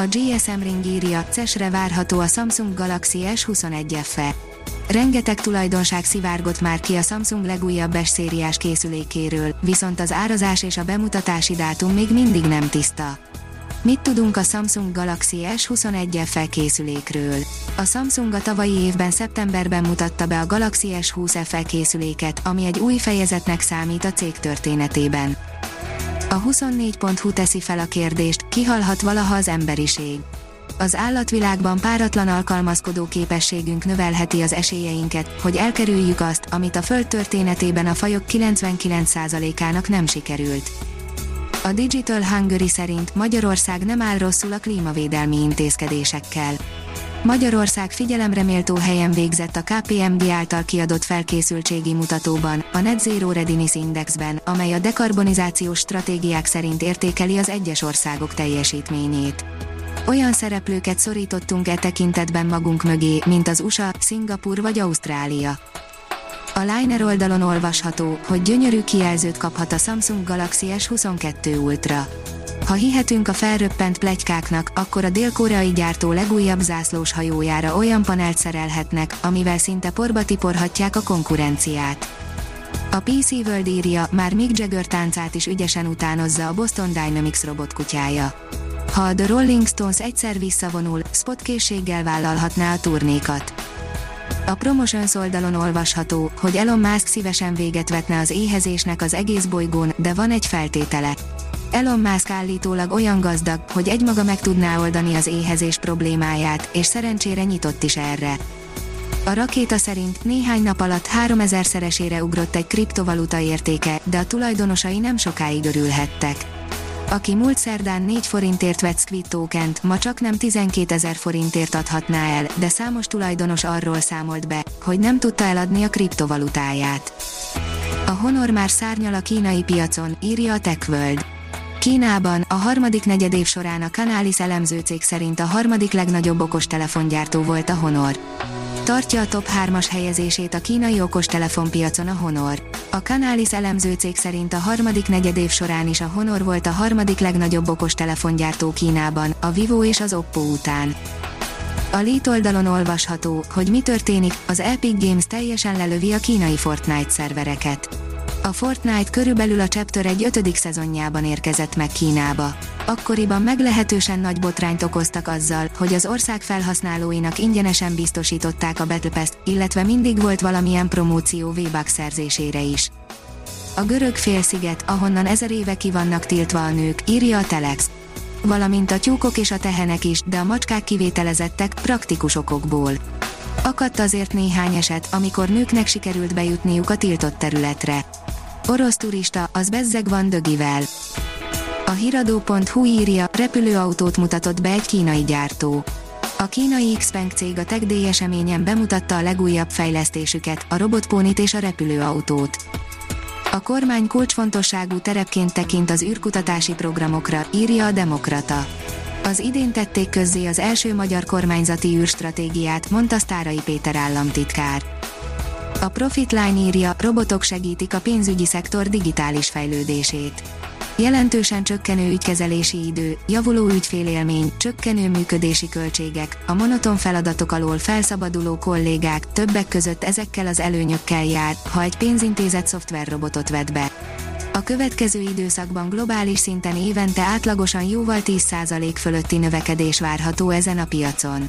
A GSM Ring írja, CES-re várható a Samsung Galaxy S21 FE. Rengeteg tulajdonság szivárgott már ki a Samsung legújabb S szériás készülékéről, viszont az árazás és a bemutatási dátum még mindig nem tiszta. Mit tudunk a Samsung Galaxy S21 FE készülékről? A Samsung a tavalyi évben szeptemberben mutatta be a Galaxy S20 FE készüléket, ami egy új fejezetnek számít a cég történetében. A 24.hu teszi fel a kérdést, kihalhat valaha az emberiség. Az állatvilágban páratlan alkalmazkodó képességünk növelheti az esélyeinket, hogy elkerüljük azt, amit a Föld történetében a fajok 99%-ának nem sikerült. A Digital Hungary szerint Magyarország nem áll rosszul a klímavédelmi intézkedésekkel. Magyarország figyelemreméltó helyen végzett a KPMG által kiadott felkészültségi mutatóban, a Net Zero Readiness Indexben, amely a dekarbonizációs stratégiák szerint értékeli az egyes országok teljesítményét. Olyan szereplőket szorítottunk e tekintetben magunk mögé, mint az USA, Szingapur vagy Ausztrália. A Liner oldalon olvasható, hogy gyönyörű kijelzőt kaphat a Samsung Galaxy S22 Ultra. Ha hihetünk a felröppent plegykáknak, akkor a dél-koreai gyártó legújabb zászlós hajójára olyan panelt szerelhetnek, amivel szinte porba tiporhatják a konkurenciát. A PC World írja, már Mick Jagger táncát is ügyesen utánozza a Boston Dynamics robotkutyája. Ha a The Rolling Stones egyszer visszavonul, spotkészséggel vállalhatná a turnékat. A Promotions oldalon olvasható, hogy Elon Musk szívesen véget vetne az éhezésnek az egész bolygón, de van egy feltétele. Elon Musk állítólag olyan gazdag, hogy egymaga meg tudná oldani az éhezés problémáját, és szerencsére nyitott is erre. A rakéta szerint néhány nap alatt 3000 szeresére ugrott egy kriptovaluta értéke, de a tulajdonosai nem sokáig örülhettek. Aki múlt szerdán 4 forintért vett Squid tokent, ma csak nem 12 ezer forintért adhatná el, de számos tulajdonos arról számolt be, hogy nem tudta eladni a kriptovalutáját. A Honor már szárnyal a kínai piacon, írja a TechWorld. Kínában a harmadik negyedév során a Canalys elemzőcég szerint a harmadik legnagyobb okostelefongyártó volt a Honor. Tartja a top 3-as helyezését a kínai okostelefonpiacon a Honor. A Canalys elemzőcég szerint a harmadik negyedév során is a Honor volt a harmadik legnagyobb okostelefongyártó Kínában, a Vivo és az Oppo után. A Lét oldalon olvasható, hogy mi történik, az Epic Games teljesen lelövi a kínai Fortnite szervereket a Fortnite körülbelül a Chapter egy ötödik szezonjában érkezett meg Kínába. Akkoriban meglehetősen nagy botrányt okoztak azzal, hogy az ország felhasználóinak ingyenesen biztosították a Battle Pass, illetve mindig volt valamilyen promóció v szerzésére is. A görög félsziget, ahonnan ezer éve ki vannak tiltva a nők, írja a Telex. Valamint a tyúkok és a tehenek is, de a macskák kivételezettek, praktikus okokból. Akadt azért néhány eset, amikor nőknek sikerült bejutniuk a tiltott területre. Orosz turista, az bezzeg van dögivel. A hiradó.hu írja, repülőautót mutatott be egy kínai gyártó. A kínai Xpeng cég a TechD eseményen bemutatta a legújabb fejlesztésüket, a robotpónit és a repülőautót. A kormány kulcsfontosságú terepként tekint az űrkutatási programokra, írja a Demokrata. Az idén tették közzé az első magyar kormányzati űrstratégiát, mondta Sztárai Péter államtitkár. A Profitline írja, robotok segítik a pénzügyi szektor digitális fejlődését. Jelentősen csökkenő ügykezelési idő, javuló ügyfélélmény, csökkenő működési költségek, a monoton feladatok alól felszabaduló kollégák, többek között ezekkel az előnyökkel jár, ha egy pénzintézet szoftverrobotot vet be. A következő időszakban globális szinten évente átlagosan jóval 10% fölötti növekedés várható ezen a piacon.